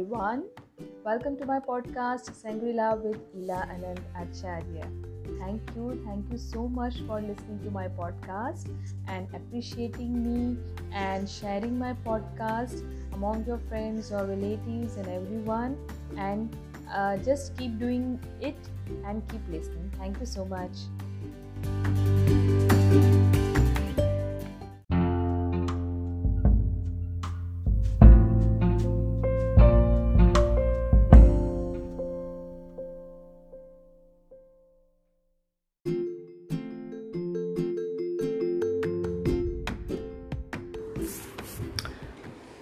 everyone. Welcome to my podcast Sangrila with Ila Anand Acharya. Thank you, thank you so much for listening to my podcast and appreciating me and sharing my podcast among your friends or relatives and everyone. And uh, just keep doing it and keep listening. Thank you so much.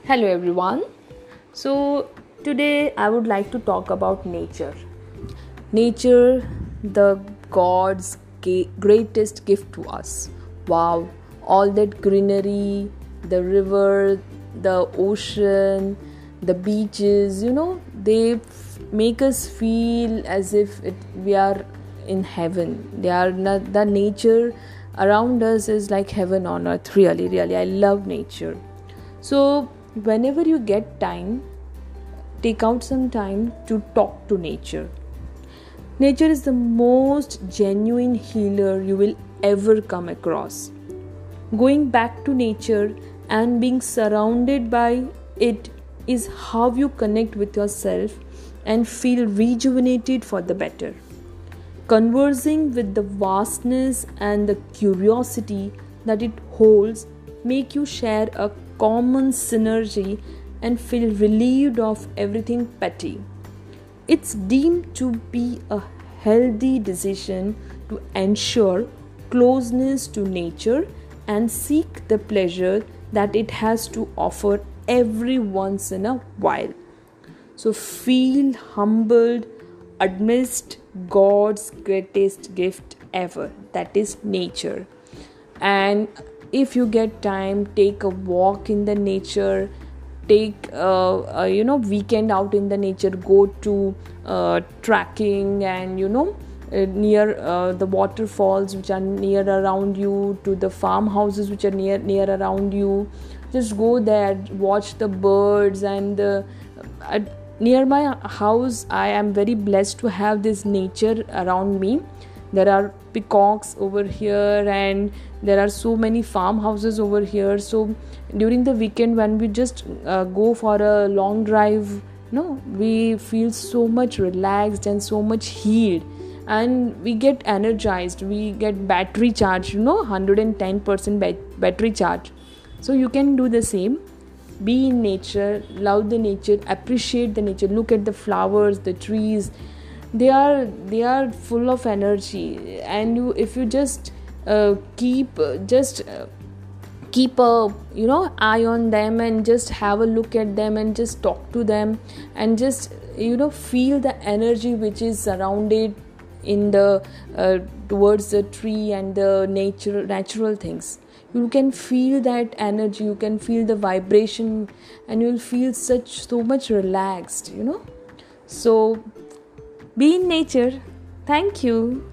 Hello everyone. So today I would like to talk about nature. Nature, the God's greatest gift to us. Wow, all that greenery, the river, the ocean, the beaches, you know, they make us feel as if it, we are in heaven. They are not, the nature around us is like heaven on earth. Really, really, I love nature. So, whenever you get time, take out some time to talk to nature Nature is the most genuine healer you will ever come across. Going back to nature and being surrounded by it is how you connect with yourself and feel rejuvenated for the better. Conversing with the vastness and the curiosity that it holds make you share a common synergy and feel relieved of everything petty. It's deemed to be a healthy decision to ensure closeness to nature and seek the pleasure that it has to offer every once in a while. So feel humbled amidst God's greatest gift ever that is nature. And if you get time, take a walk in the nature. Take uh, uh, you know weekend out in the nature. Go to uh, and you know uh, near the waterfalls which are near around you to the farmhouses which are near near around you. Just go there watch the birds and the near my house i am very blessed to have this nature around me there are peacocks over here and there are so many farmhouses over here. So during the weekend when we just uh, go for a long drive no we feel so much relaxed and so much healed. And we get energized. We get battery charge you know 110% battery charge. So you can do the same. Be in nature. Love the nature. Appreciate the nature. Look at the flowers the trees they are they are full of energy. And you if you just uh, keep uh, just uh, keep a you know eye on them and just have a look at them and just talk to them and just you know feel the energy which is surrounded in the uh, towards the tree and the natural natural things. You can feel that energy you can feel the vibration and you'll feel such so much relaxed you know. So be in nature. Thank you.